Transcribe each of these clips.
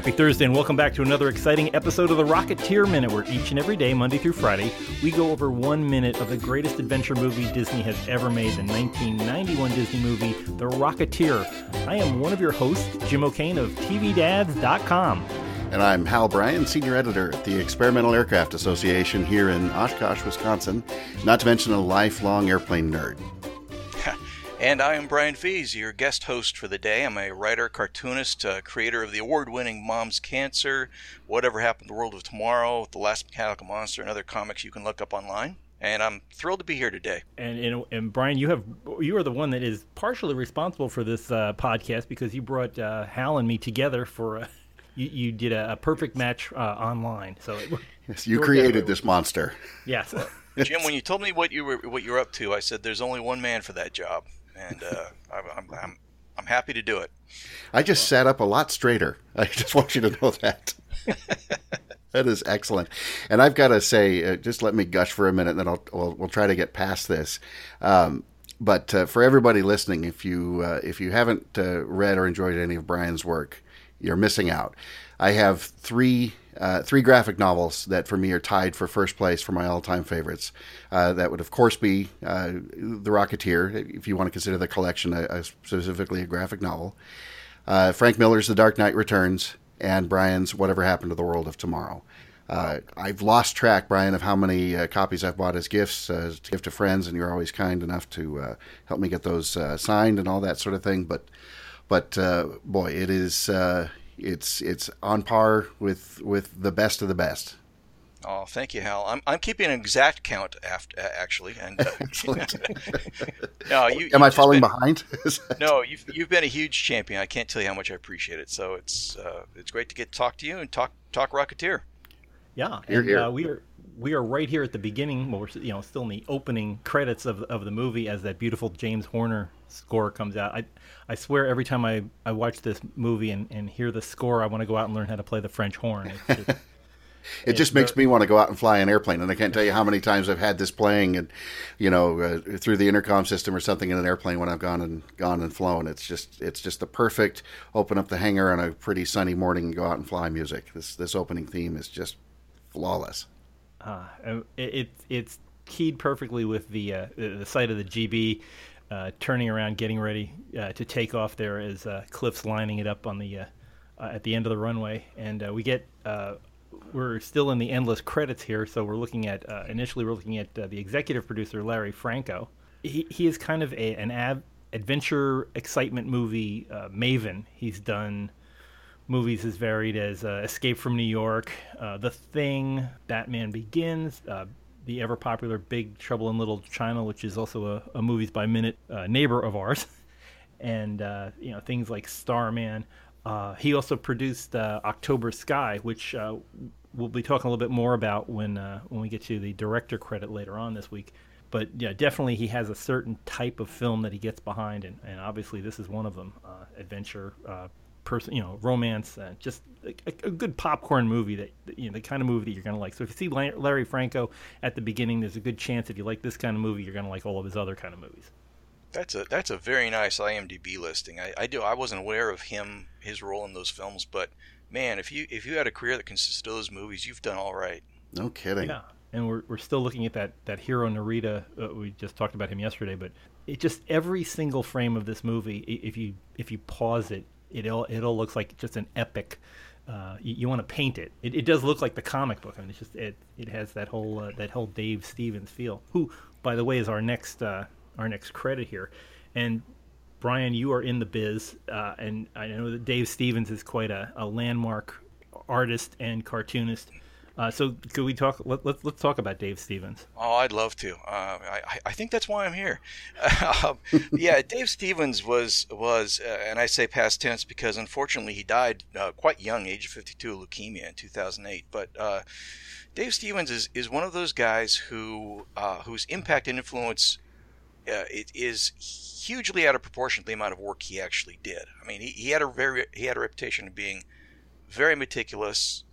Happy Thursday, and welcome back to another exciting episode of the Rocketeer Minute, where each and every day, Monday through Friday, we go over one minute of the greatest adventure movie Disney has ever made, the 1991 Disney movie, The Rocketeer. I am one of your hosts, Jim O'Kane of TVDads.com. And I'm Hal Bryan, Senior Editor at the Experimental Aircraft Association here in Oshkosh, Wisconsin, not to mention a lifelong airplane nerd. And I am Brian Fies, your guest host for the day. I'm a writer, cartoonist, uh, creator of the award winning Mom's Cancer, Whatever Happened to the World of Tomorrow, The Last Mechanical Monster, and other comics you can look up online. And I'm thrilled to be here today. And and, and Brian, you have you are the one that is partially responsible for this uh, podcast because you brought uh, Hal and me together for. you, you did a, a perfect match uh, online, so it, yes, you created this monster. Yes, Jim. When you told me what you were what you were up to, I said there's only one man for that job and uh, I'm, I'm, I'm happy to do it. I just sat up a lot straighter. I just want you to know that. that is excellent. And I've got to say, uh, just let me gush for a minute, and then I'll we'll, we'll try to get past this. Um, but uh, for everybody listening, if you uh, if you haven't uh, read or enjoyed any of Brian's work, you're missing out. I have three uh, three graphic novels that for me are tied for first place for my all-time favorites. Uh, that would, of course, be uh, The Rocketeer, if you want to consider the collection a, a specifically a graphic novel. Uh, Frank Miller's The Dark Knight Returns, and Brian's Whatever Happened to the World of Tomorrow. Uh, I've lost track, Brian, of how many uh, copies I've bought as gifts to give to friends, and you're always kind enough to help me get those signed and all that sort of thing. But, but boy, it is it's it's on par with with the best of the best. Oh, thank you, Hal. I'm, I'm keeping an exact count after, actually, and uh, no, you, am I falling been, behind? no, you've you've been a huge champion. I can't tell you how much I appreciate it. So it's uh, it's great to get to talk to you and talk talk Rocketeer. Yeah, and, here. Uh, we are we are right here at the beginning. Well, we're you know still in the opening credits of of the movie as that beautiful James Horner score comes out. I I swear every time I, I watch this movie and, and hear the score, I want to go out and learn how to play the French horn. Just, it just makes me want to go out and fly an airplane, and I can't tell you how many times I've had this playing, and you know, uh, through the intercom system or something in an airplane when I've gone and gone and flown. It's just it's just the perfect open up the hangar on a pretty sunny morning and go out and fly music. This this opening theme is just flawless. Uh, it, it it's keyed perfectly with the uh, the sight of the GB uh, turning around, getting ready uh, to take off there as uh, Cliff's lining it up on the uh, uh, at the end of the runway, and uh, we get we're still in the endless credits here, so we're looking at initially we're looking at the executive producer Larry Franco. He he is kind of a, an adventure excitement movie maven. He's done movies as varied as Escape from New York, The Thing, Batman Begins, the ever popular Big Trouble in Little China, which is also a, a movies by minute uh, neighbor of ours, and uh, you know things like Starman. Uh, he also produced uh, October Sky, which uh, we'll be talking a little bit more about when uh, when we get to the director credit later on this week. But yeah, definitely he has a certain type of film that he gets behind, and, and obviously this is one of them: adventure, person, you know, romance, uh, just a, a, good popcorn movie that you know the kind of movie that you're gonna like. So if you see Larry Franco at the beginning, there's a good chance if you like this kind of movie, you're gonna like all of his other kind of movies. That's a that's a very nice IMDb listing. I, I do I wasn't aware of him his role in those films, but man, if you if you had a career that consisted of those movies, you've done all right. No kidding. Yeah, and we're we're still looking at that that Hiro Narita. Uh, we just talked about him yesterday, but it just every single frame of this movie, if you if you pause it, it all it all looks like just an epic. Uh, you, you want to paint it. it. It does look like the comic book. I mean, it's just it it has that whole uh, that whole Dave Stevens feel. Who, by the way, is our next uh, our next credit here. And Brian, you are in the biz, uh, and I know that Dave Stevens is quite a, a landmark artist and cartoonist. Uh, so could we talk? Let, let, let's talk about Dave Stevens. Oh, I'd love to. Uh, I, I think that's why I'm here. um, yeah, Dave Stevens was was, uh, and I say past tense because unfortunately he died uh, quite young, age of 52, leukemia in 2008. But uh, Dave Stevens is, is one of those guys who uh, whose impact and influence it is hugely out of proportion to the amount of work he actually did. I mean, he, he had a very he had a reputation of being very meticulous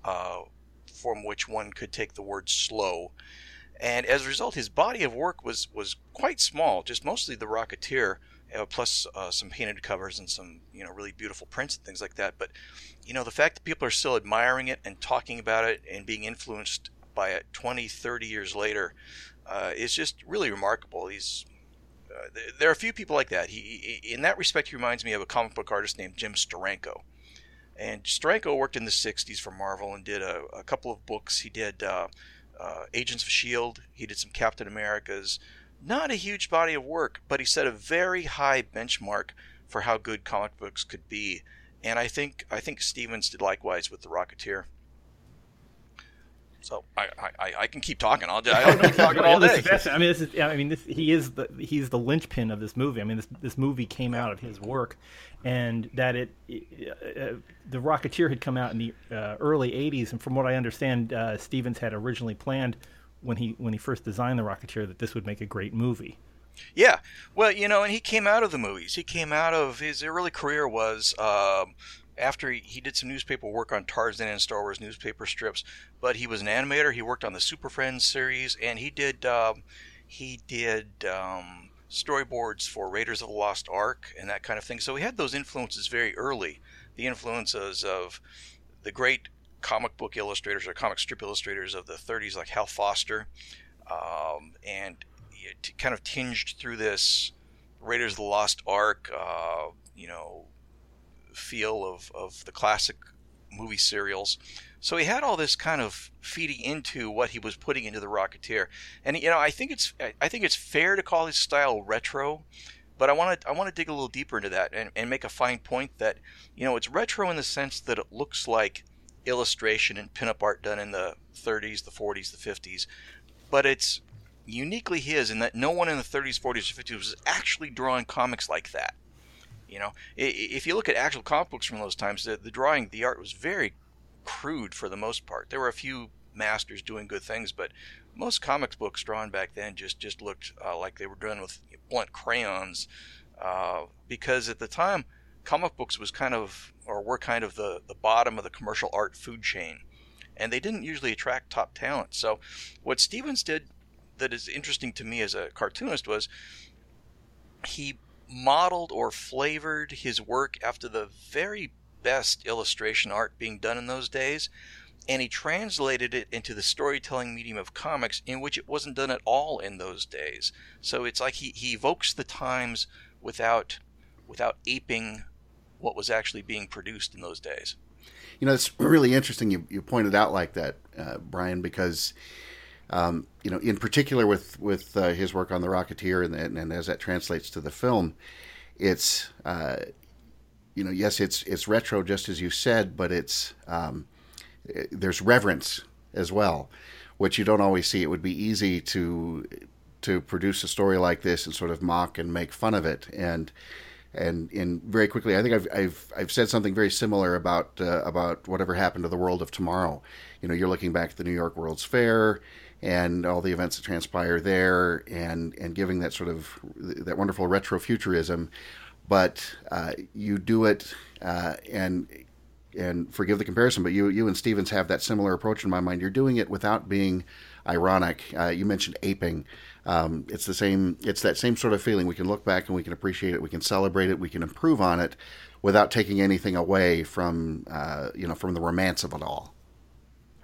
from which one could take the word slow. And as a result, his body of work was, was quite small, just mostly The Rocketeer. uh, plus uh, some painted covers and some you know really beautiful prints and things like that. But you know the fact that people are still admiring it and talking about it and being influenced by it 20, 30 years later uh, is just really remarkable. He's uh, there are a few people like that. He, in that respect, he reminds me of a comic book artist named Jim Steranko. And Steranko worked in the '60s for Marvel and did a, a couple of books. He did uh, uh, Agents of Shield. He did some Captain Americas. Not a huge body of work, but he set a very high benchmark for how good comic books could be. And I think I think Stevens did likewise with the Rocketeer. So I, I, I can keep talking. I'll, I'll keep talking all day. I mean, this is I mean, this, he is the he's the linchpin of this movie. I mean, this this movie came out of his work, and that it, uh, the Rocketeer had come out in the uh, early '80s, and from what I understand, uh, Stevens had originally planned when he when he first designed the Rocketeer that this would make a great movie. Yeah, well, you know, and he came out of the movies. He came out of his early career was um, after he, did some newspaper work on Tarzan and Star Wars newspaper strips, but he was an animator. He worked on the Super Friends series, and he did um, he did um, storyboards for Raiders of the Lost Ark and that kind of thing. So he had those influences very early. The influences of the great comic book illustrators or comic strip illustrators of the 30s, like Hal Foster, um, and it kind of tinged through this Raiders of the Lost Ark, uh, you know, feel of, of the classic movie serials. So he had all this kind of feeding into what he was putting into the Rocketeer, and you know I think it's I think it's fair to call his style retro, but I want to I want to dig a little deeper into that and, and make a fine point that you know it's retro in the sense that it looks like illustration and pinup art done in the 30s, the 40s, the 50s, but it's uniquely his in that no one in the 30s, 40s, or 50s was actually drawing comics like that. You know, if you look at actual comic books from those times, the, the drawing, the art was very crude for the most part. There were a few masters doing good things, but most comics books drawn back then just just looked uh, like they were done with blunt crayons, uh, because at the time, comic books was kind of or were kind of the the bottom of the commercial art food chain, and they didn't usually attract top talent. So, what Stevens did that is interesting to me as a cartoonist was he modeled or flavored his work after the very best illustration art being done in those days, and he translated it into the storytelling medium of comics, in which it wasn't done at all in those days. So it's like he, he evokes the times without without aping what was actually being produced in those days. You know, it's really interesting you, you pointed out like that, uh, Brian, because um, you know, in particular with with uh, his work on the Rocketeer, and, and, and, as that translates to the film, it's uh, you know, yes, it's it's retro, just as you said, but it's um, it, there's reverence as well, which you don't always see. It would be easy to to produce a story like this and sort of mock and make fun of it, and and in very quickly, I think I've I've I've said something very similar about uh, about whatever happened to the world of tomorrow. You know, you're looking back at the New York World's Fair and all the events that transpire there, and and giving that sort of that wonderful retrofuturism, but uh, you do it uh, and and forgive the comparison, but you you and Stevens have that similar approach in my mind. You're doing it without being ironic. Uh, you mentioned aping. Um, it's the same. It's that same sort of feeling. We can look back and we can appreciate it. We can celebrate it. We can improve on it, without taking anything away from uh, you know from the romance of it all.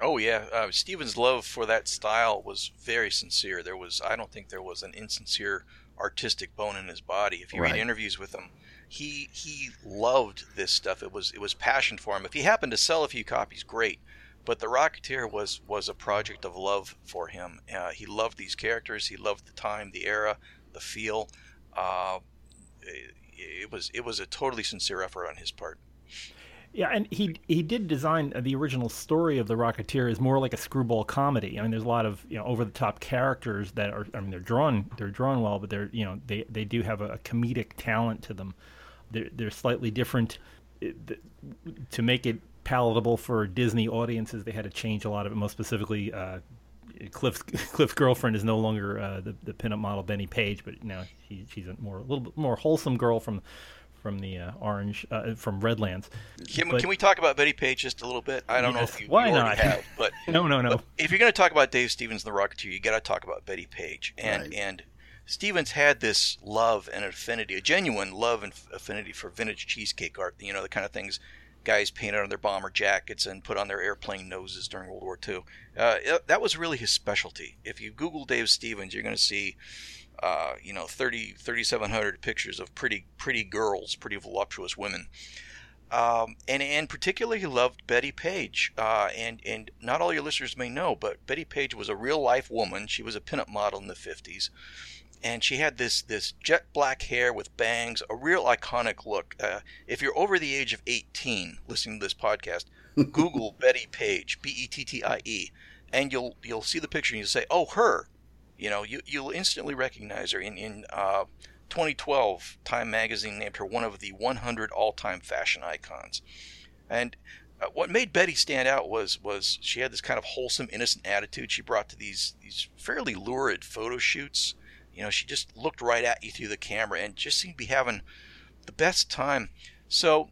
Oh yeah, uh, Stevens' love for that style was very sincere. There was, I don't think there was an insincere artistic bone in his body. If you right. read interviews with him, he he loved this stuff. It was it was passion for him. If he happened to sell a few copies, great. But the Rocketeer was was a project of love for him. Uh, he loved these characters. He loved the time, the era, the feel. Uh, it, it was it was a totally sincere effort on his part. Yeah, and he he did design the original story of the Rocketeer is more like a screwball comedy. I mean, there's a lot of you know over the top characters that are. I mean, they're drawn they're drawn well, but they're you know they they do have a, comedic talent to them. They're they're slightly different. To make it palatable for Disney audiences, they had to change a lot of it. Most specifically, uh, Cliff's Cliff's girlfriend is no longer uh, the the pinup model Bettie Page, but now she, she's a more a little bit more wholesome girl from from the uh, Orange uh, from Redlands. Can, but, can we talk about Bettie Page just a little bit? I don't yes, know if you, why you not? have, but no, no, no. If you're going to talk about Dave Stevens and the Rocketeer, you got to talk about Bettie Page, and right. and Stevens had this love and affinity, a genuine love and affinity for vintage cheesecake art. You know, the kind of things guys painted on their bomber jackets and put on their airplane noses during World War II. Uh, that was really his specialty. If you Google Dave Stevens, you're going to see, uh, you know, 30, 3,700 pictures of pretty, pretty girls, pretty voluptuous women. Um, and, and particularly, he loved Bettie Page. Uh, and, and not all your listeners may know, but Bettie Page was a real life woman. She was a pinup model in the 50s and she had this this jet black hair with bangs, a real iconic look. Uh, if you're over the age of 18 listening to this podcast, Google Bettie Page, B E T T I E, and you'll you'll see the picture and you'll say, "Oh, her." You know, you you'll instantly recognize her. In in uh, 2012, Time magazine named her one of the 100 all-time fashion icons, and uh, what made Betty stand out was was she had this kind of wholesome, innocent attitude she brought to these these fairly lurid photo shoots you know, she just looked right at you through the camera and just seemed to be having the best time. So,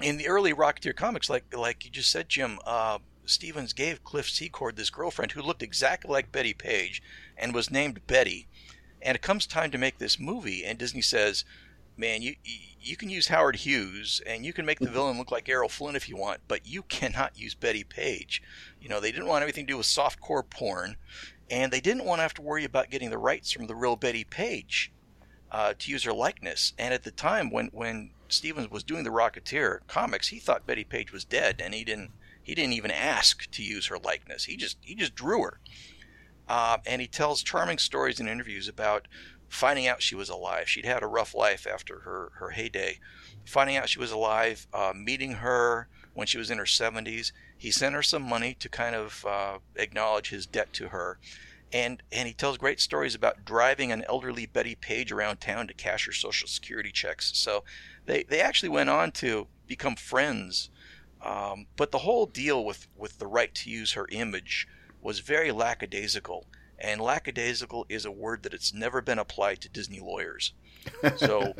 in the early Rocketeer comics, like like you just said, Jim, uh, Stevens gave Cliff Secord this girlfriend who looked exactly like Bettie Page and was named Betty. And it comes time to make this movie, and Disney says, "Man, you you can use Howard Hughes, and you can make the mm-hmm. villain look like Errol Flynn if you want, but you cannot use Bettie Page. You know, they didn't want anything to do with softcore porn, and they didn't want to have to worry about getting the rights from the real Bettie Page uh, to use her likeness. And at the time when when Stevens was doing the Rocketeer comics, he thought Bettie Page was dead, and he didn't he didn't even ask to use her likeness. He just he just drew her. Uh, and he tells charming stories in interviews about finding out she was alive. She'd had a rough life after her, her heyday. Finding out she was alive, uh, meeting her when she was in her 70s, he sent her some money to kind of uh, acknowledge his debt to her. And, and he tells great stories about driving an elderly Bettie Page around town to cash her Social Security checks. So they, they actually went on to become friends. Um, but the whole deal with, with the right to use her image was very lackadaisical. And lackadaisical is a word that it's never been applied to Disney lawyers. So,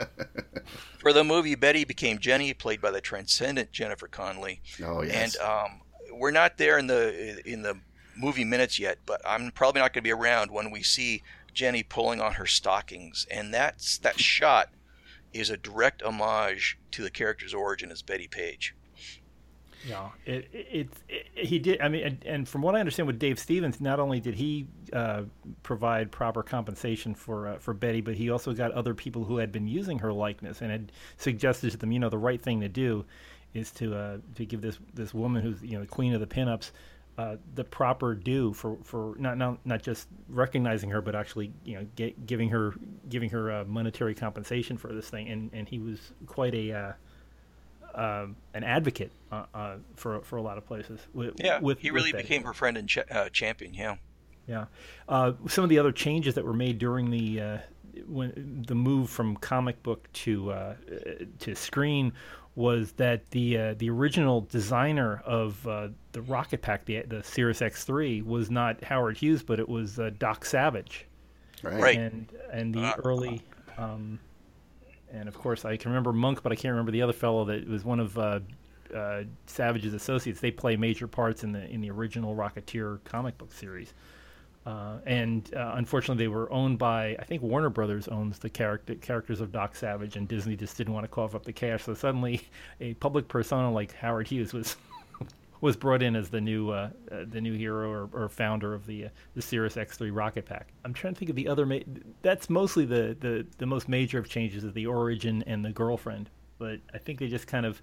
for the movie, Betty became Jenny, played by the transcendent Jennifer Connelly. Oh yes. And um, we're not there in the in the movie minutes yet, but I'm probably not going to be around when we see Jenny pulling on her stockings, and that's that shot is a direct homage to the character's origin as Bettie Page. Yeah, it, it, it, he did. I mean, and, and, from what I understand with Dave Stevens, not only did he uh, provide proper compensation for uh, for Betty, but he also got other people who had been using her likeness and had suggested to them, you know, the right thing to do is to uh, to give this this woman who's you know the queen of the pinups uh, the proper due for, for not, not not just recognizing her, but actually you know get, giving her giving her uh, monetary compensation for this thing. And, and he was quite a uh, uh an advocate uh, uh, for for a lot of places. With, yeah, with, he really became her friend and ch- champion. Yeah, yeah. some of the other changes that were made during the when the move from comic book to to screen was that the uh, the original designer of uh, the rocket pack, the the Cirrus X3, was not Howard Hughes, but it was uh, Doc Savage. Right. And and the uh, early, um, and of course I can remember Monk, but I can't remember the other fellow that was one of uh, uh, Savage's associates. They play major parts in the in the original Rocketeer comic book series. Uh, and uh, unfortunately, they were owned by I think Warner Brothers owns the character characters of Doc Savage, and Disney just didn't want to cough up the cash. So suddenly, a public persona like Howard Hughes was was brought in as the new uh, uh the new hero or, or founder of the uh, the Cirrus X3 rocket pack. I'm trying to think of the other. Ma- that's mostly the, the the most major of changes is the origin and the girlfriend. But I think they just kind of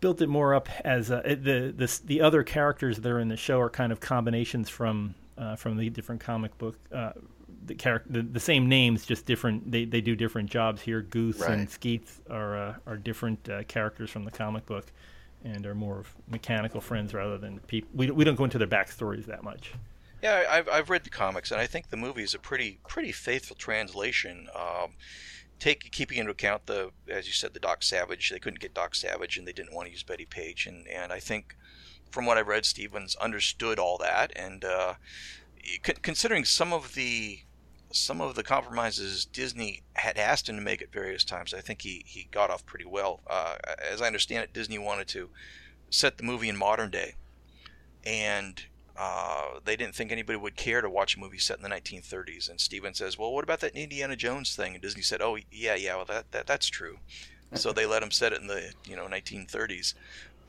built it more up as uh, the the the other characters that are in the show are kind of combinations from uh, from the different comic book. Uh, the character, the, the, same names, just different. They, they do different jobs here. Goose right. and Skeets are uh, are different uh, characters from the comic book, and are more of mechanical friends rather than people. We, we don't go into their backstories that much. Yeah, I've I've read the comics, and I think the movie is a pretty pretty faithful translation. Um, take keeping into account the as you said the Doc Savage, they couldn't get Doc Savage, and they didn't want to use Bettie Page, and and I think from what I've read, Stevens understood all that, and uh, considering some of the some of the compromises Disney had asked him to make at various times, I think he, he got off pretty well. Uh, as I understand it, Disney wanted to set the movie in modern day, and uh, they didn't think anybody would care to watch a movie set in the 1930s. And Steven says, "Well, what about that Indiana Jones thing?" And Disney said, "Oh, yeah, yeah, well, that, that that's true." so they let him set it in the you know 1930s.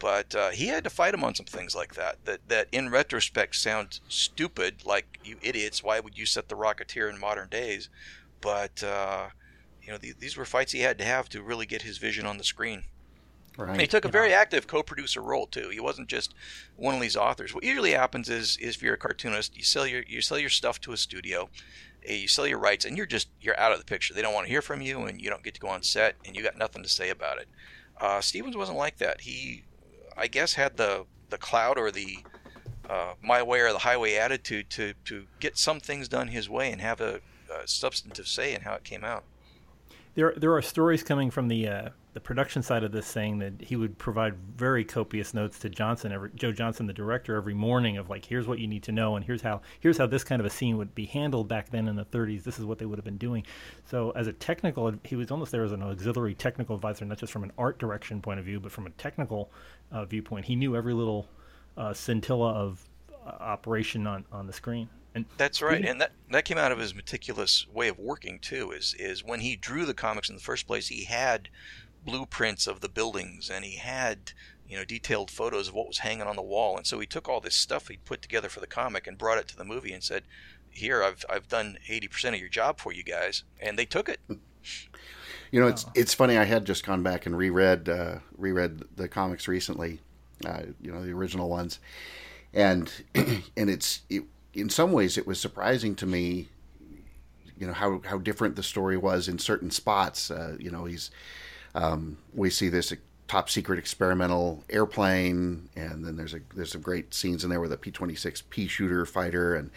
But uh, he had to fight him on some things like that. That that in retrospect sound stupid, like you idiots. Why would you set the Rocketeer in modern days? But uh, you know, th- these were fights he had to have to really get his vision on the screen. Right. And he took a very active co-producer role too. He wasn't just one of these authors. What usually happens is, is if you're a cartoonist, you sell your you sell your stuff to a studio, eh, you sell your rights, and you're just you're out of the picture. They don't want to hear from you, and you don't get to go on set, and you got nothing to say about it. Uh, Stevens wasn't like that. He, I guess, had the the cloud or the uh, my way or the highway attitude to to get some things done his way and have a, a substantive say in how it came out. There, there are stories coming from the uh, the production side of this saying that he would provide very copious notes to Johnston, every, Joe Johnston, the director, every morning of like, here's what you need to know, and here's how here's how this kind of a scene would be handled back then in the 30s. This is what they would have been doing. So as a technical, he was almost there as an auxiliary technical advisor, not just from an art direction point of view, but from a technical uh, viewpoint. He knew every little uh, scintilla of uh, operation on on the screen. And That's right, and that that came out of his meticulous way of working too. Is is when he drew the comics in the first place, he had blueprints of the buildings, and he had you know detailed photos of what was hanging on the wall, and so he took all this stuff he'd put together for the comic and brought it to the movie and said, "Here, I've I've done eighty percent of your job for you guys," and they took it. You know, it's it's funny. I had just gone back and reread uh, reread the comics recently. Uh, you know, the original ones, and and it's it, in some ways it was surprising to me. You know how how different the story was in certain spots. Uh, you know, he's um, we see this top secret experimental airplane, and then there's a there's some great scenes in there with a P twenty six Peashooter fighter, and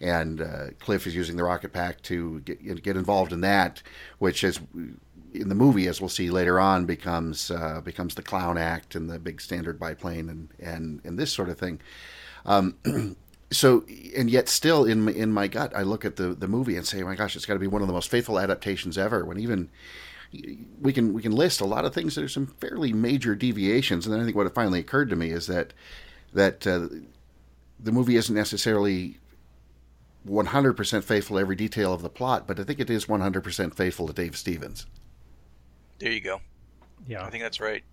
and uh, Cliff is using the rocket pack to get get involved in that, which is in the movie, as we'll see later on, becomes uh, becomes the clown act and the big standard biplane and and and this sort of thing. Um, so and yet still in in my gut, I look at the the movie and say, oh my gosh, it's got to be one of the most faithful adaptations ever. When even we can we can list a lot of things. that are some fairly major deviations, and then I think what finally occurred to me is that that uh, the movie isn't necessarily 100% faithful to every detail of the plot, but I think it is 100% faithful to Dave Stevens. There you go. Yeah, I think that's right.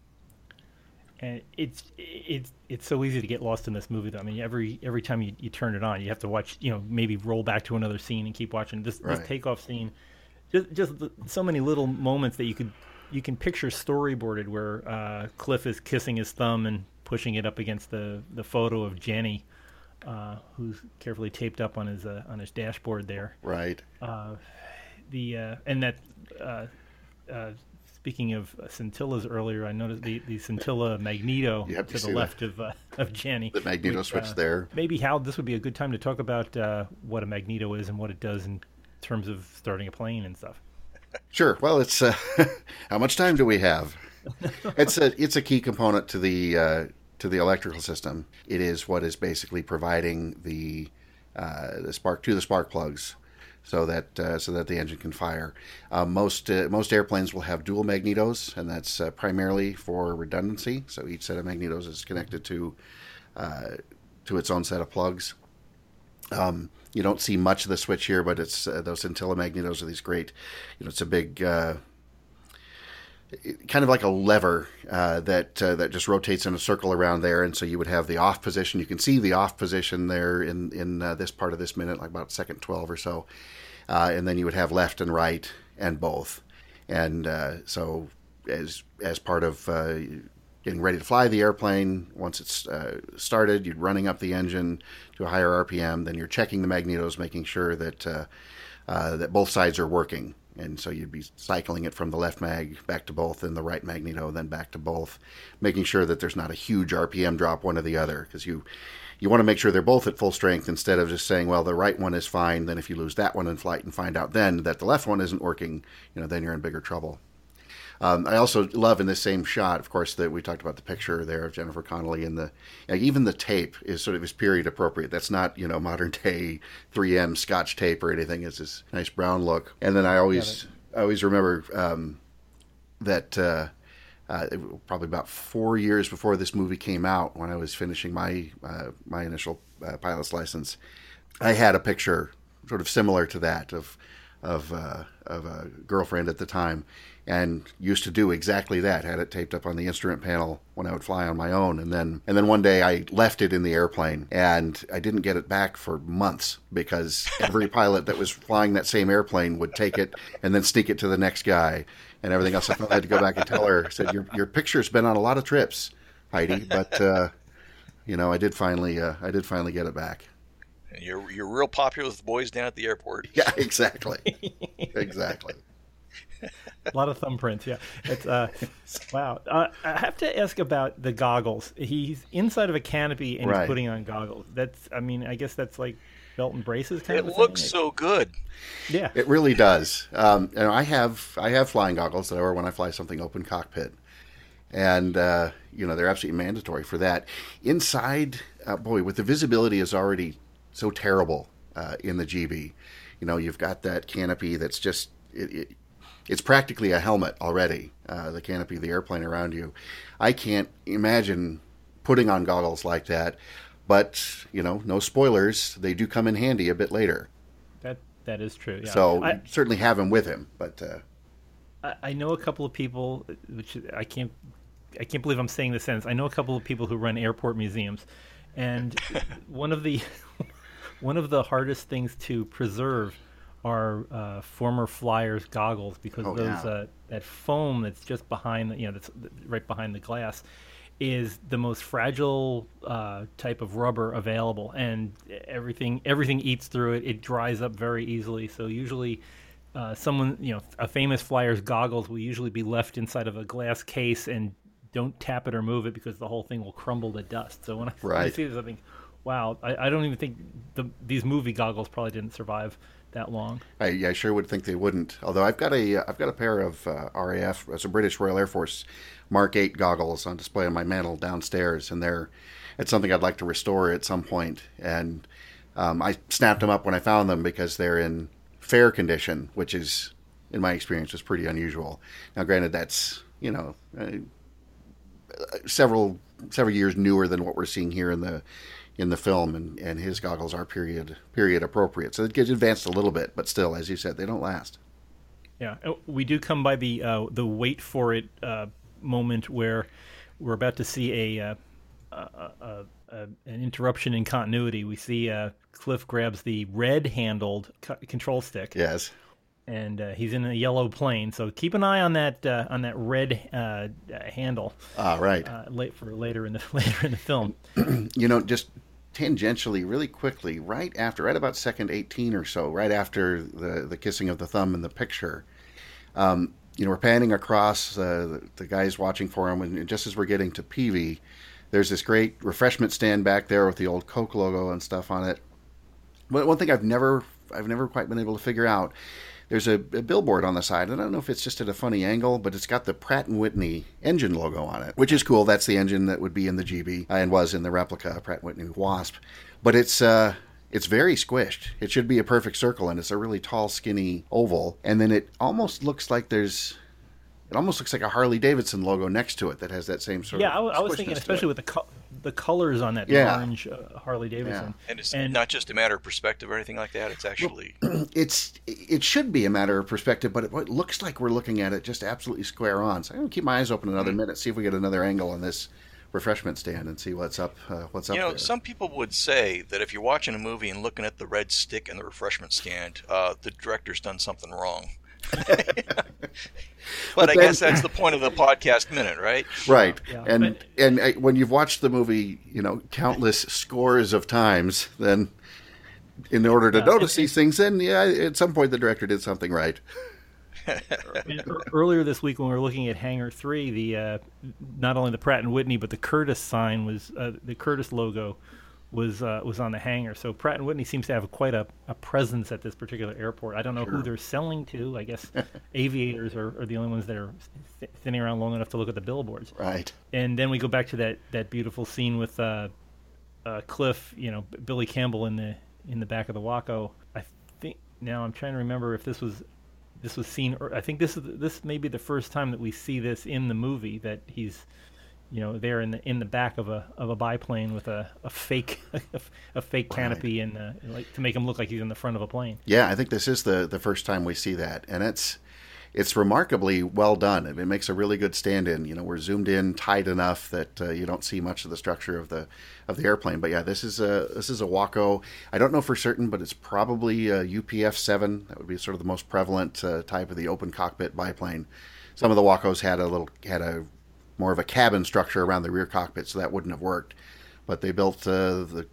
And it's it's it's so easy to get lost in this movie. Though I mean, every every time you, you turn it on, you have to watch. You know, maybe roll back to another scene and keep watching. This Right. this takeoff scene, just just so many little moments that you could you can picture storyboarded where uh, Cliff is kissing his thumb and pushing it up against the the photo of Jenny, uh, who's carefully taped up on his uh, on his dashboard there Right. the uh, and that uh, uh, speaking of scintillas earlier, I noticed the, the scintilla magneto Yep, to the that. left of uh, of Jenny. The magneto which, switch uh, there. Maybe Hal, this would be a good time to talk about uh, what a magneto is and what it does in terms of starting a plane and stuff. Sure. Well, it's uh, how much time do we have? It's a it's a key component to the uh, to the electrical system. It is what is basically providing the uh, the spark to the spark plugs, so that uh, so that the engine can fire. Uh, most uh, most airplanes will have dual magnetos, and that's primarily for redundancy. So each set of magnetos is connected to to its own set of plugs. Um, you don't see much of the switch here, but it's uh, those scintilla magnetos are these great. You know, it's a big, uh, kind of like a lever uh, that uh, that just rotates in a circle around there, and so you would have the off position. You can see the off position there in in uh, this part of this minute, like about second twelve or so, uh, and then you would have left and right and both, and uh, so as as part of uh, getting ready to fly the airplane. Once it's uh, started, you're running up the engine to a higher RPM. Then you're checking the magnetos, making sure that uh, uh, that both sides are working. And so you'd be cycling it from the left mag back to both, and the right magneto, then back to both, making sure that there's not a huge RPM drop one or the other, because you you want to make sure they're both at full strength instead of just saying, well, the right one is fine. Then if you lose that one in flight and find out then that the left one isn't working, you know, then you're in bigger trouble. Um, I also love in this same shot, of course, that we talked about the picture there of Jennifer Connelly and the like, even the tape is sort of is period appropriate. That's not you know modern day 3M Scotch tape or anything. It's this nice brown look. And then I always I always remember um, that uh, uh, probably about four years before this movie came out, when I was finishing my uh, my initial uh, pilot's license, I had a picture sort of similar to that of of uh, of a girlfriend at the time, and used to do exactly that. Had it taped up on the instrument panel when I would fly on my own, and then and then one day I left it in the airplane, and I didn't get it back for months because every pilot that was flying that same airplane would take it and then sneak it to the next guy and everything else. I I had to go back and tell her. Said your your picture's been on a lot of trips, Heidi, but uh, you know I did finally uh, I did finally get it back. You're you're real popular with the boys down at the airport. Yeah, exactly, exactly. a lot of thumbprints. Yeah, it's uh, wow. Uh, I have to ask about the goggles. He's inside of a canopy and Right. he's putting on goggles. That's, I mean, I guess that's like belt and braces kind It of. a looks thing. so good. Yeah, It really does. Um, and I have I have flying goggles that I wear when I fly something open cockpit, and uh, you know they're absolutely mandatory for that. Inside, uh, boy, with the visibility is already so terrible uh, in the GB. You know, you've got that canopy that's just it, it, it's practically a helmet already. Uh, the canopy of the airplane around you. I can't imagine putting on goggles like that. But you know, no spoilers. They do come in handy a bit later. that that is true. Yeah. So I, certainly have him with him, but uh, I, I know a couple of people, which I can't, I can't believe I'm saying this sentence. I know a couple of people who run airport museums, and one of the, one of the hardest things to preserve are uh, former flyers goggles because Oh, those yeah. uh, that foam that's just behind the, you know, that's right behind the glass. Is the most fragile uh, type of rubber available, and everything everything eats through it. It dries up very easily. So usually, uh, someone, you know, a famous flyer's goggles will usually be left inside of a glass case and don't tap it or move it because the whole thing will crumble to dust. So when I, when I see this, I think, wow, I, I don't even think the, these movie goggles probably didn't survive that long. I, yeah, I sure would think they wouldn't. Although I've got a I've got a pair of uh, RAF, a British Royal Air Force Mark Eight goggles on display on my mantle downstairs, and they're it's something I'd like to restore at some point. And um, I snapped them up when I found them because they're in fair condition, which is, in my experience, was pretty unusual. Now, granted, that's you know uh, several several years newer than what we're seeing here in the in the film, and, and his goggles are period period appropriate. So it gets advanced a little bit, but still, as you said, they don't last. Yeah, Uh, we do come by the uh, the wait for it uh, moment where we're about to see a, uh, a, a, a an interruption in continuity. We see uh, Cliff grabs the red handled co- control stick, Yes. and uh, he's in a yellow plane. So keep an eye on that uh, on that red uh, uh, handle Ah, right. uh, late for later in the later in the film. you know, just tangentially, really quickly, right after, right about second 18 or so, right after the, the kissing of the thumb in the picture, um, you know, we're panning across, uh, the, the guy's watching for him, and just as we're getting to Peevy, there's this great refreshment stand back there with the old Coke logo and stuff on it. But one thing I've never, I've never quite been able to figure out, there's a, a billboard on the side. I don't know if it's just at a funny angle, but it's got the Pratt and Whitney engine logo on it, which is cool. That's the engine that would be in the GB uh, and was in the replica Pratt and Whitney Wasp. But it's uh, it's very squished. It should be a perfect circle, and it's a really tall, skinny oval. And then it almost looks like there's, it almost looks like a Harley Davidson logo next to it that has that same sort of. Yeah, I, I, w- I was thinking, especially it. with the co- the colors on that Yeah. orange uh, Harley Davidson. And it's And- not just a matter of perspective or anything like that. It's actually it's it should be a matter of perspective, but it, it looks like we're looking at it just absolutely square on. So I'm gonna keep my eyes open another Hmm. minute, see if we get another angle on this refreshment stand, and see what's up. Uh, what's up you know, there. some people would say that if you're watching a movie and looking at the red stick in the refreshment stand, uh, the director's done something wrong. but, I then- guess that's the point of the podcast minute, right? right? Yeah, and but- and uh, when you've watched the movie, you know, countless scores of times, then in order to Yeah, notice and- these things, then yeah, at some point the director did something right. Earlier this week when we were looking at Hangar Three, the uh, not only the Pratt and Whitney but the Curtiss sign was uh, the Curtiss logo was uh, was on the hangar. So Pratt and Whitney seems to have quite a, a presence at this particular airport. I don't know who they're selling to. I guess aviators are, are the only ones that are th- sitting around long enough to look at the billboards. Right. And then we go back to that, that beautiful scene with uh, uh, Cliff, you know, Billy Campbell in the in the back of the Waco. I think now I'm trying to remember if this was this was seen. I think this is this may be the first time that we see this in the movie that he's, you know, there in the in the back of a of a biplane with a, a fake a fake canopy and uh, like to make him look like he's in the front of a plane. Yeah, I think this is the the first time we see that, and it's it's remarkably well done. It makes a really good stand-in. You know, we're zoomed in tight enough that uh, you don't see much of the structure of the of the airplane. But yeah, this is a this is a Waco. I don't know for certain, but it's probably a UPF seven. That would be sort of the most prevalent uh, type of the open cockpit biplane. Some of the Wacos had a little had a more of a cabin structure around the rear cockpit, so that wouldn't have worked. But they built uh, the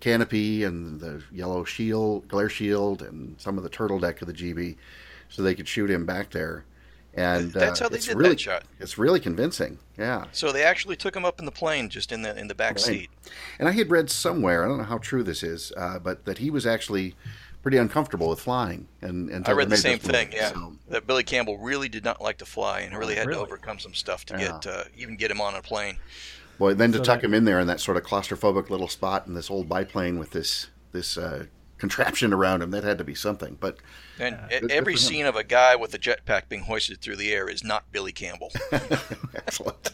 canopy and the yellow shield, glare shield, and some of the turtle deck of the GB so they could shoot him back there. And that's uh, how they it's did really, that shot. It's really convincing. Yeah. So they actually took him up in the plane, just in the in the back Right. seat. And I had read somewhere, I don't know how true this is, uh, but that he was actually pretty uncomfortable with flying. And, and I read the same thing. Yeah, that Billy Campbell really did not like to fly, and really had Really? to overcome some stuff to Yeah. get uh, even get him on a plane. Boy, then to So tuck that- him in there in that sort of claustrophobic little spot in this old biplane with this this uh, contraption around him, that had to be something. But And e- good- good every for him. scene of a guy with a jetpack being hoisted through the air is not Billy Campbell. excellent.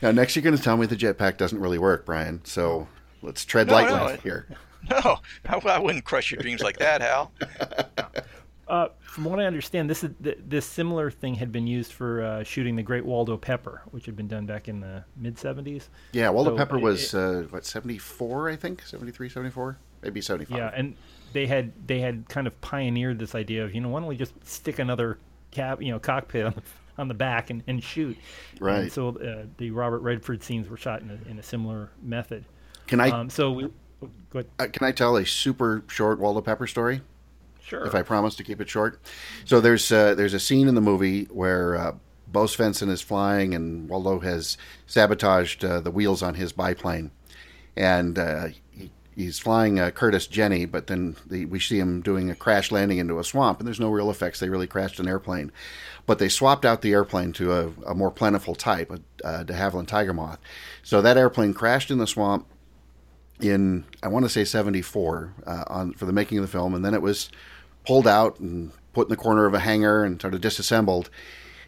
now, next you're going to tell me the jetpack doesn't really work, Brian. So let's tread No, lightly no, it- here. no, I, I wouldn't crush your dreams like that, Hal. Uh, from what I understand, this is th- this similar thing had been used for uh, shooting the Great Waldo Pepper, which had been done back in the mid '70s. Yeah, Waldo So Pepper it- was, uh, what, 74, I think? 73, 74? Maybe 75. Yeah, and they had they had kind of pioneered this idea of you know why don't we just stick another cab you know cockpit on the on the back and, and shoot. Right. And so uh, the Robert Redford scenes were shot in a, in a similar method. Can I Um, so we go ahead. uh, can I tell a super short Waldo Pepper story? Sure. if I promise to keep it short. So there's uh, there's a scene in the movie where uh, Bo Svenson is flying and Waldo has sabotaged uh, the wheels on his biplane, and uh, he, he's flying uh, Curtiss Jenny, but then the, we see him doing a crash landing into a swamp, and there's no real effects. They really crashed an airplane, but they swapped out the airplane to a, a more plentiful type, a, a de Havilland Tiger Moth. So that airplane crashed in the swamp in I want to say 74 uh, on for the making of the film, and then it was pulled out and put in the corner of a hangar and sort of disassembled.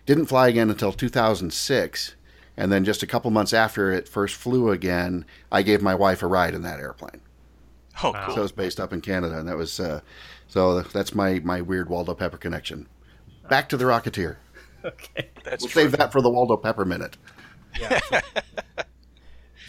Didn't fly again until 2006, and then just a couple months after it first flew again, I gave my wife a ride in that airplane. Oh, Wow. cool. So it's based up in Canada, and that was uh, so that's my my weird Waldo Pepper connection. Back to the Rocketeer. okay. That's We'll true. save that for the Waldo Pepper minute. Yeah.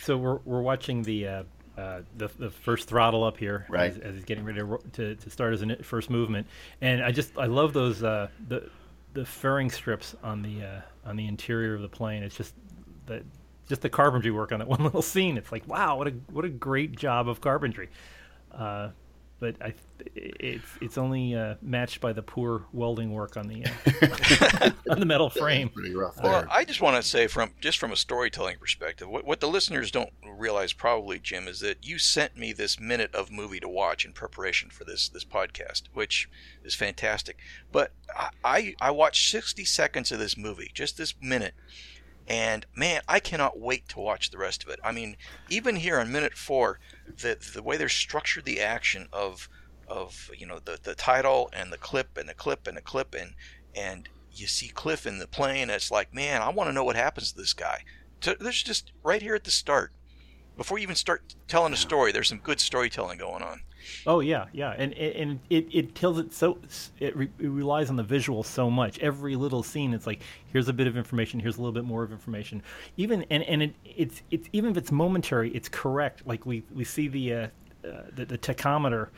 so we're we're watching the. Uh, uh, the, the first throttle up here Right. as, as he's getting ready to, to, to start his first movement, and I just I love those uh, the the furring strips on the uh, on the interior of the plane. It's just the just the carpentry work on that one little scene. It's like wow, what a what a great job of carpentry. Uh, but I it's it's only uh, matched by the poor welding work on the uh, on the metal frame. Pretty rough Well, there. I just want to say, from just from a storytelling perspective, what, what the listeners don't realize probably, Jim, is that you sent me this minute of movie to watch in preparation for this this podcast, which is fantastic. But I I, I watched sixty seconds of this movie, just this minute, and man, I cannot wait to watch the rest of it. I mean, even here on minute four, the the way they're structured the action of of you know the the title and the clip and the clip and the clip and and you see Cliff in the plane. And it's like, man, I want to know what happens to this guy. So there's just right here at the start, before you even start telling a story, there's some good storytelling going on. Oh yeah, yeah, and and it, it tells it so it, re, it relies on the visual so much. Every little scene, it's like here's a bit of information, here's a little bit more of information. Even and and it, it's it's even if it's momentary, it's correct. Like we we see the uh, uh, the, the tachometer,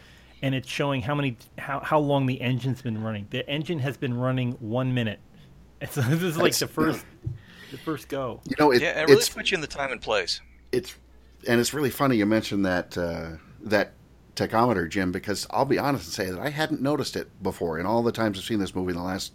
and it's showing how many how how long the engine's been running. The engine has been running one minute. And so this is like That's- the first the first go. You know, it, yeah, it really it's puts you in the time and place. it's and it's really funny you mentioned that uh, that tachometer, Jim, because I'll be honest and say that I hadn't noticed it before. In all the times I've seen this movie in the last,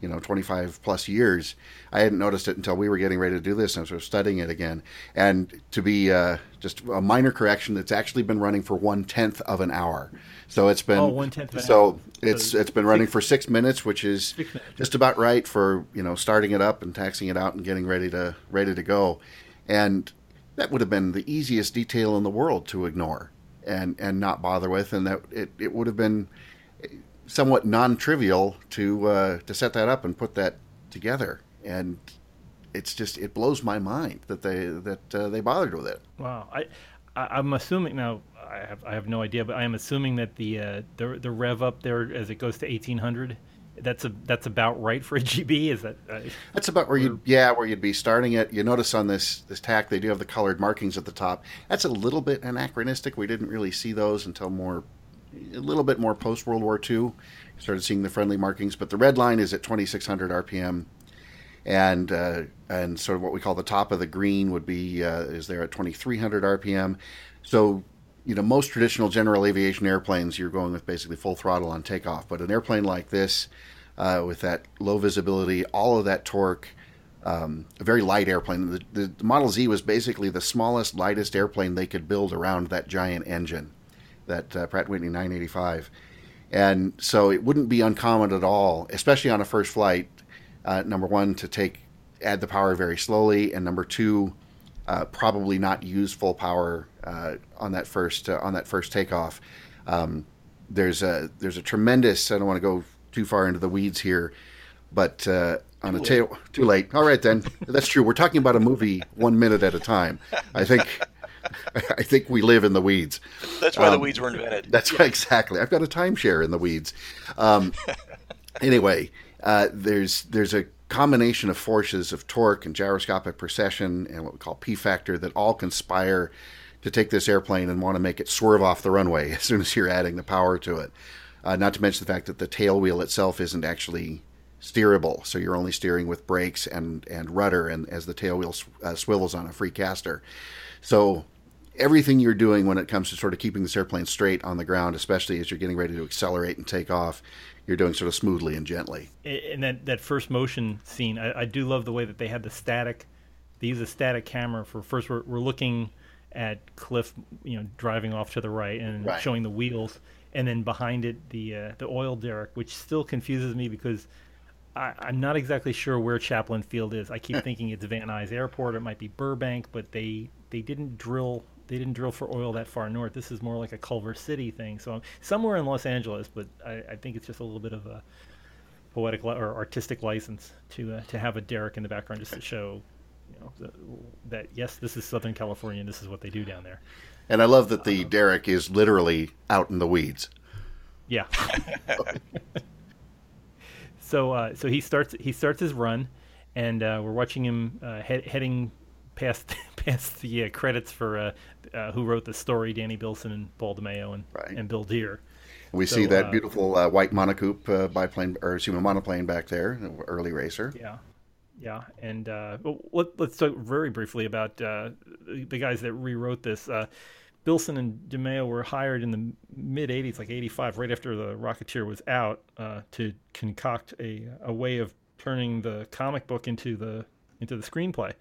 you know, 25 plus years, I hadn't noticed it until we were getting ready to do this and I was sort of studying it again. And to be uh, just a minor correction, it's actually been running for one tenth of an hour. So it's been Oh, one-tenth of an so it's So it's been running for six minutes, which is minutes. just about right for you know starting it up and taxing it out and getting ready to ready to go, and that would have been the easiest detail in the world to ignore and and not bother with, and that it, it would have been somewhat non-trivial to uh, to set that up and put that together, and it's just it blows my mind that they that uh, they bothered with it. Wow, I, I am assuming now. I have I have no idea, but I am assuming that the uh, the the rev up there as it goes to 1800 that's a that's about right for a GB. Is that? Uh, that's about where you yeah where you'd be starting it. You notice on this this tack they do have the colored markings at the top. That's a little bit anachronistic. We didn't really see those until more a little bit more post World War II. Started seeing the friendly markings, but the red line is at 2600 RPM, and uh, and sort of what we call the top of the green would be uh, is there at 2300 RPM. So you know most traditional general aviation airplanes you're going with basically full throttle on takeoff, but an airplane like this uh, with that low visibility, all of that torque. Um, a very light airplane. The, the, Model Z was basically the smallest, lightest airplane they could build around that giant engine, that uh, Pratt Whitney 985. And so it wouldn't be uncommon at all, especially on a first flight. Uh, number one, to take add the power very slowly, and number two, uh, probably not use full power uh, on that first uh, on that first takeoff. Um, there's a there's a tremendous. I don't want to go too far into the weeds here, but uh, on too a tail, too late. All right, then that's true. We're talking about a movie one minute at a time. I think. I think we live in the weeds. That's why um, the weeds were invented. That's yeah. exactly. I've got a timeshare in the weeds. Um, anyway, uh, there's there's a combination of forces of torque and gyroscopic precession and what we call P factor that all conspire to take this airplane and want to make it swerve off the runway as soon as you're adding the power to it. Uh, not to mention the fact that the tail wheel itself isn't actually steerable, so you're only steering with brakes and, and rudder, and as the tail wheel sw- uh, swivels on a free caster. So everything you're doing when it comes to sort of keeping this airplane straight on the ground, especially as you're getting ready to accelerate and take off, you're doing sort of smoothly and gently. And that that first motion scene, I, I do love the way that they had the static. They use a static camera for first. We're, we're looking at Cliff, you know, driving off to the right and right. showing the wheels and then behind it the uh, the oil derrick, which still confuses me because I, am not exactly sure where Chaplin Field is. I keep thinking it's Van Nuys Airport. It might be Burbank, but they they didn't drill they didn't drill for oil that far north. This is more like a Culver City thing. So I'm somewhere in Los Angeles, but I, I think it's just a little bit of a poetic li- or artistic license to uh, to have a derrick in the background just to show know that yes, this is Southern California and this is what they do down there. And I love that the derrick is literally out in the weeds. Yeah. so uh, so he starts he starts his run, and uh, we're watching him uh, he- heading past past the uh, credits for uh, uh, who wrote the story, Danny Bilson and Paul DeMeo and right. and Bill Dear. We so, see that beautiful white monocoupe biplane or excuse me monoplane back there, early racer. Yeah. Yeah, and let, us talk very briefly about the guys that rewrote this. Bilson and DeMeo were hired in the mid 80s, like 85, right after the Rocketeer was out, uh, to concoct a, a way of turning the comic book into the into the screenplay.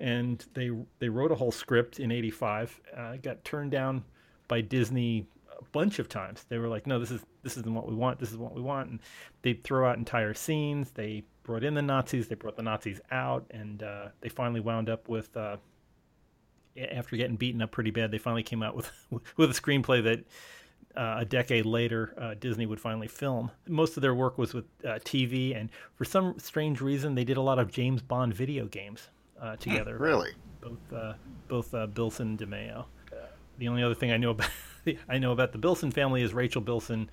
And they they wrote a whole script in 85, uh, got turned down by Disney a bunch of times. They were like, no, this is this isn't what we want. This is what we want. And they'd throw out entire scenes. They brought in the Nazis. They brought the Nazis out, and uh, they finally wound up with uh, after getting beaten up pretty bad, they finally came out with with a screenplay that uh, a decade later uh, Disney would finally film. Most of their work was with uh, TV, and for some strange reason, they did a lot of James Bond video games uh, together. really, both uh, both uh, Bilson and DeMeo. the only other thing I know about I know about the Bilson family is Rachel Bilson.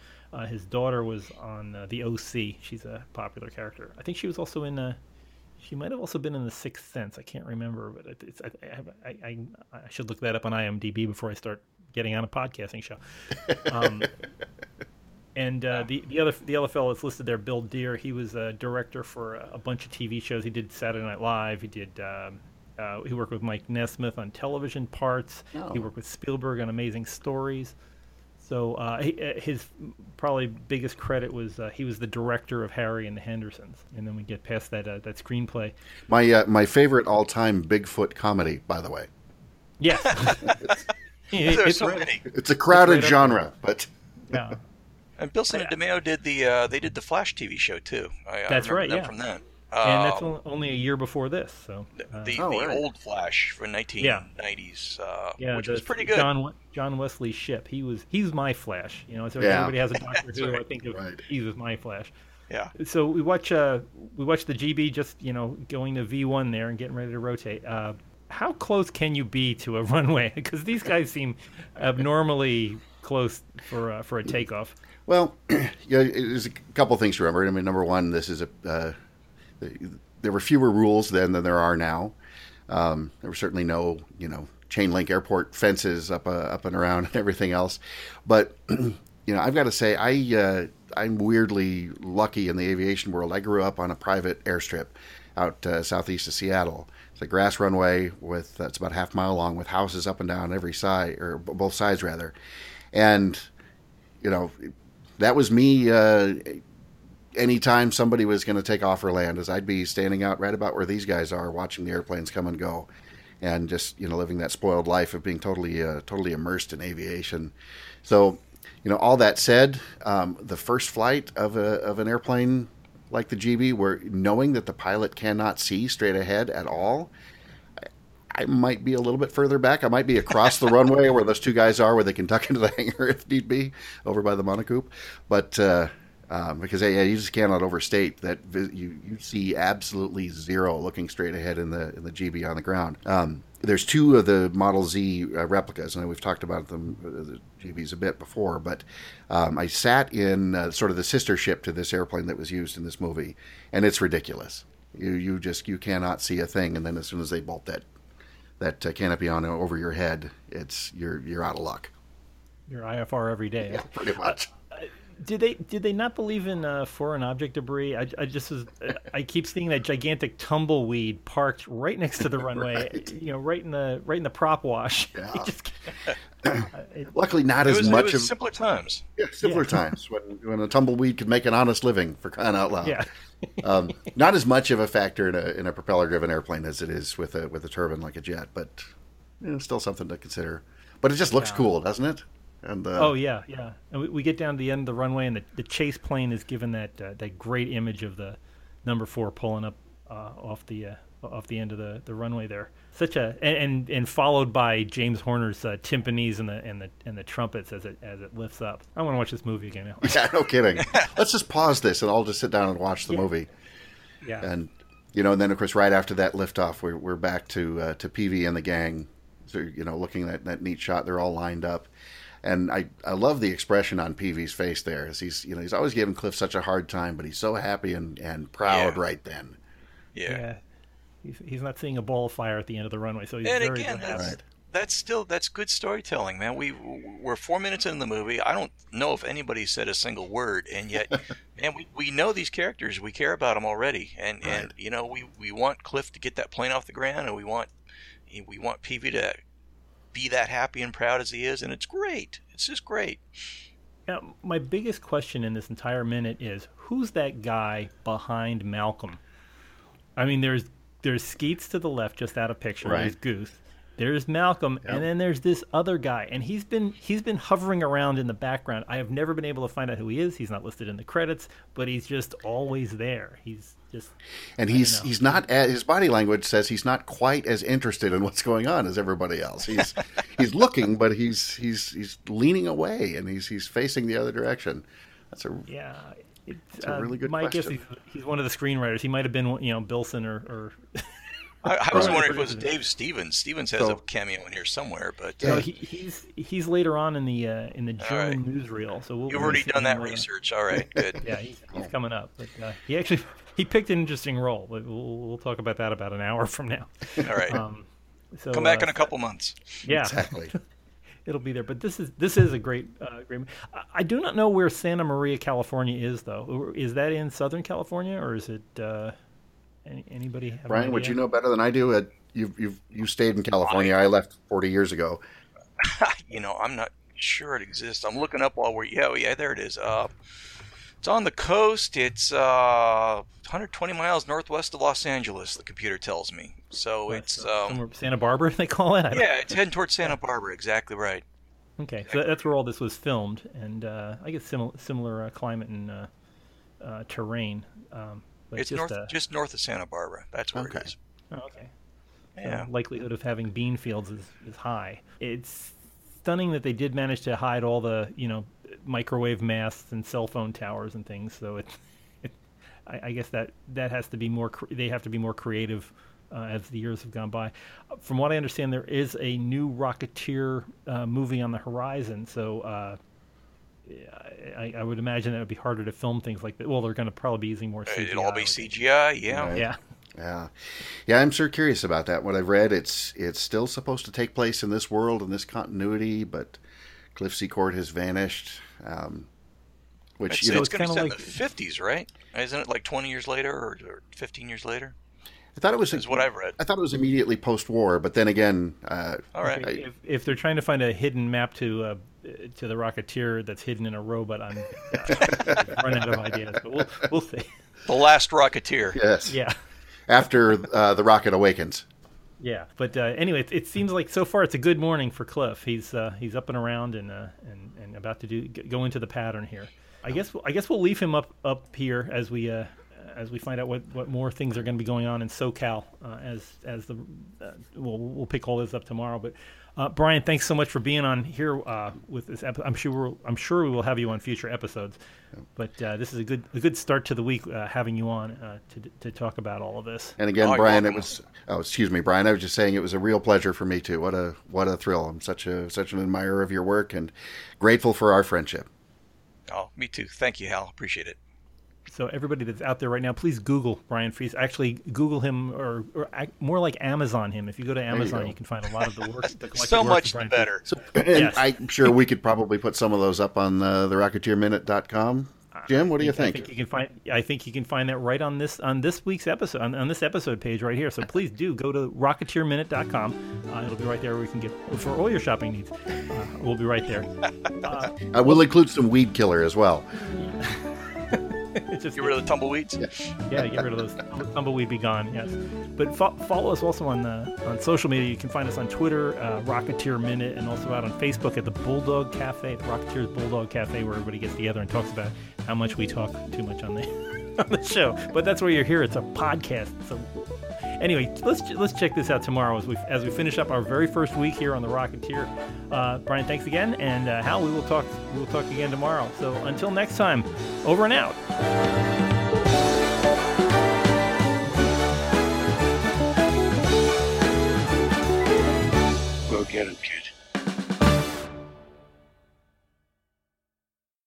His daughter was on the OC. She's a popular character. I think she was also in she might have also been in The Sixth Sense. I can't remember, but it's, I, I, I, I, should look that up on IMDb before I start getting on a podcasting show. Um, and uh, the the other the other fellow that's listed there, Bill Dear, he was a director for a, bunch of TV shows. He did Saturday Night Live. He did. Um, uh, he worked with Mike Nesmith on television parts. Oh. He worked with Spielberg on Amazing Stories. So uh, he, uh, his probably biggest credit was uh, he was the director of Harry and the Hendersons, and then we get past that uh, that screenplay. My uh, my favorite all time Bigfoot comedy, by the way. Yes, it's, it's, so many. It's a crowded it's genre, but yeah. And Bilson and DeMeo did the uh, they did the Flash TV show too. I, That's I right. yeah. From them. And that's Um, on- only a year before this. So uh, the, Oh, the right. old Flash from 1990s, uh, yeah, which the- was pretty good. John John Wesley Shipp. He was he's my Flash. You know, so Yeah. everybody has a Doctor That's Who. I think of Right. he was my Flash. yeah. So we watch uh we watch the GB just you know going to V1 there and getting ready to rotate. Uh, how close can you be to a runway? Because these guys seem abnormally close for uh, for a takeoff. Well, yeah, there's a couple things to remember. I mean, number one, this is a uh, there were fewer rules then than there are now. Um, there were certainly no, you know, chain link airport fences up uh, up and around and everything else. But you know, I've got to say, I uh, I'm weirdly lucky in the aviation world. I grew up on a private airstrip out uh, southeast of Seattle. It's a grass runway with uh, it's about half mile long with houses up and down every side or both sides rather, and you know that was me. Anytime somebody was going to take off or land, as I'd be standing out right about where these guys are, watching the airplanes come and go, and just you know living that spoiled life of being totally uh, totally immersed in aviation. So, you know, all that said, um, the first flight of a of an airplane like the GB, where knowing that the pilot cannot see straight ahead at all. I might be a little bit further back. I might be across the runway where those two guys are, where they can duck into the hangar if need be, over by the monocoupe. But uh, um, because yeah, you just cannot overstate that you you see absolutely zero looking straight ahead in the in the GB on the ground. Um, there's two of the Model Z uh, replicas, and we've talked about them uh, the GBs a bit before. But um, I sat in uh, sort of the sister ship to this airplane that was used in this movie, and it's ridiculous. You you just you cannot see a thing, and then as soon as they bolt that that uh, canopy on over your head, it's you're you're out of luck. Your IFR every day. Pretty much. Did they did they not believe in uh, foreign object debris? I, I just was I keep seeing that gigantic tumbleweed parked right next to the runway. You know, right in the right in the prop wash. Yeah. Just- uh, it- Luckily, not It as was, it much was of simpler times. yeah, simpler times when when a tumbleweed could make an honest living for crying out loud. yeah. um, not as much of a factor in a in a propeller driven airplane as it is with a with a turbine like a jet, but you know, still something to consider. But it just looks Yeah. cool, doesn't it? And uh, Oh yeah, yeah. And we, we get down to the end of the runway, and the, the chase plane is given that uh, that great image of the number four pulling up uh, off the uh, off the end of the, the runway there. Such a and and, and followed by James Horner's uh, timpanis and the and the and the trumpets as it as it lifts up. I want to watch this movie again now. yeah, no kidding. Let's just pause this and I'll just sit down and watch the Yeah. movie. Yeah. and you know, and then of course, right after that liftoff, we're we're back to uh, to Peevy and the gang. So you know, looking at that neat shot, they're all lined up, and I I love the expression on Peevy's face there, as he's you know he's always giving Cliff such a hard time, but he's so happy and and proud Yeah. right then. Yeah. yeah. He's, he's not seeing a ball of fire at the end of the runway, so he's And very again, glad. that's, Right. that's still that's good storytelling, man. We we're four minutes in the movie. I don't know if anybody said a single word, and yet, man, we, we know these characters. We care about them already, and and you know we, we want Cliff to get that plane off the ground, and we want we want Peevy to be that happy and proud as he is, and it's great. It's just great. Now, my biggest question in this entire minute is who's that guy behind Malcolm? I mean, there's there's Skeets to the left, just out of picture. Right. There's Goose. There's Malcolm, Yep. and then there's this other guy, and he's been he's been hovering around in the background. I have never been able to find out who he is. He's not listed in the credits, but he's just always there. He's just And he's he's not a- his body language says he's not quite as interested in what's going on as everybody else. He's he's looking, but he's he's he's leaning away and he's he's facing the other direction. That's a yeah. It's, a uh, really good my guess question. he's, he's one of the screenwriters. He might have been, you know, Bilson or, or I, I was Right. wondering if it was Dave Stevens. Stevens has So- a cameo in here somewhere, but Yeah. No, he, he's he's later on in the uh, in the All German right. newsreel. So we'll, you've already done that later. research. All right, good. Yeah, he's, he's coming up. But uh, he actually he picked an interesting role. But We'll, we'll talk about that about an hour from now. All right, Um, so come back uh, in a couple months. Yeah, exactly. it'll be there. But this is this is a great uh, great. I, I do not know where Santa Maria, California, is though. Is that in Southern California or is it? Any, anybody? Have an Brian, would idea? you know better than I do? Uh, you've you've you stayed in California. I left forty years ago. you know, I'm not sure it exists. I'm looking up while we're yeah, oh, yeah, there it is. Uh, it's on the coast. It's uh, 120 miles northwest of Los Angeles. The computer tells me. So it's um, Santa Barbara? They call it. I yeah, it's heading towards Santa Barbara. Exactly right. Okay, so that's where all this was filmed, and uh, I guess similar similar uh, climate and uh, uh, terrain. Um, But it's just, north, uh, just north of Santa Barbara. That's where Okay. it is. oh, okay. Yeah. The likelihood of having bean fields is, is high. It's stunning that they did manage to hide all the you know microwave masts and cell phone towers and things. So it, it I, I guess that that has to be more. cre- They have to be more creative uh, as the years have gone by. From what I understand, there is a new Rocketeer uh, movie on the horizon. So. I, I would imagine it would be harder to film things like that. Well, they're going to probably be using more CGI. It'll all be I would think. CGI. Yeah. Right. Yeah. Yeah, yeah. I'm sure curious about that. What I've read, it's it's still supposed to take place in this world in this continuity, but Cliff Secord has vanished. Um, which It's, you know, it's going to be set kinda in the fifties, right? Isn't it like twenty years later or, or fifteen years later? I thought it was Is what I've read. I thought it was immediately post-war, but then again, uh, All right. Okay, if, if they're trying to find a hidden map to uh, to the Rocketeer that's hidden in a robot, I'm uh, run out of ideas. But we'll we'll see. The Last Rocketeer. yes, Yeah, after uh, the rocket awakens. yeah. But uh, anyway, it, it seems like so far it's a good morning for Cliff. He's uh, he's up and around and uh, and and about to do go into the pattern here. I guess I guess we'll leave him up up here as we. Uh, as we find out what, what more things are going to be going on in SoCal, uh, as as the uh, we'll we'll pick all this up tomorrow. But uh, Brian, thanks so much for being on here uh, with this. Epi- I'm sure we'll, I'm sure we will have you on future episodes. But uh, this is a good a good start to the week uh, having you on uh, to to talk about all of this. And again, Oh, Brian, it was oh, excuse me, Brian. I was just saying it was a real pleasure for me too. What a what a thrill! I'm such a such an admirer of your work and grateful for our friendship. Oh, me too. Thank you, Hal. Appreciate it. So everybody that's out there right now, please Google Brian Fies. Actually, Google him, or, or more like Amazon him. If you go to Amazon, go. you, can find a lot of the work. The collected So much of Brian the better. So, and Yes. I'm sure we could probably put some of those up on uh, the RocketeerMinute.com. Jim, what do you think? I think? think you can find. I think you can find that right on this on this week's episode on, on this episode page right here. So please do go to rocketeerminute.com. Uh, it'll be right there where you can get for all your shopping needs. Uh, we'll be right there. Uh, we'll include some weed killer as well. It's just Get rid of the tumbleweeds. yeah, get rid of those tumbleweed be gone. Yes, but fo- follow us also on the on social media. You can find us on Twitter, uh, Rocketeer Minute, and also out on Facebook at the Bulldog Cafe, the Rocketeers Bulldog Cafe, where everybody gets together and talks about how much we talk too much on the on the show. But that's where you're here. It's a podcast. So anyway, let's let's check this out tomorrow as we as we finish up our very first week here on the Rocketeer. Uh, Brian, thanks again, and uh, Hal, we will talk we will talk again tomorrow. So until next time, over and out. Get him, kid.